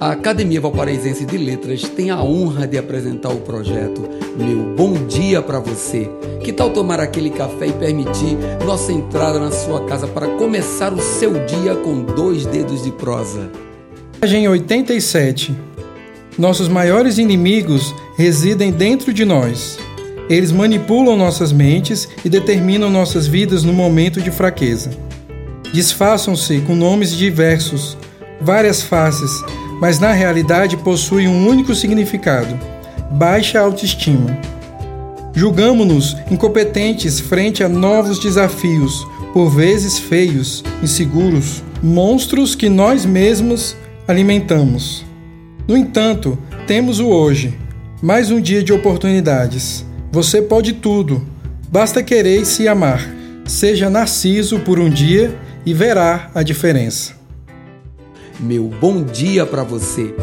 A Academia Valparaísense de Letras tem a honra de apresentar o projeto Meu Bom Dia para Você. Que tal tomar aquele café e permitir nossa entrada na sua casa para começar o seu dia com dois dedos de prosa? Em 87. Nossos maiores inimigos residem dentro de nós. Eles manipulam nossas mentes e determinam nossas vidas no momento de fraqueza. Disfarçam-se com nomes diversos, várias faces, mas na realidade possuem um único significado: baixa autoestima. Julgamos-nos incompetentes frente a novos desafios, por vezes feios, inseguros, monstros que nós mesmos alimentamos. No entanto, temos o hoje, mais um dia de oportunidades. Você pode tudo, basta querer se amar. Seja narciso por um dia e verá a diferença meu bom dia para você.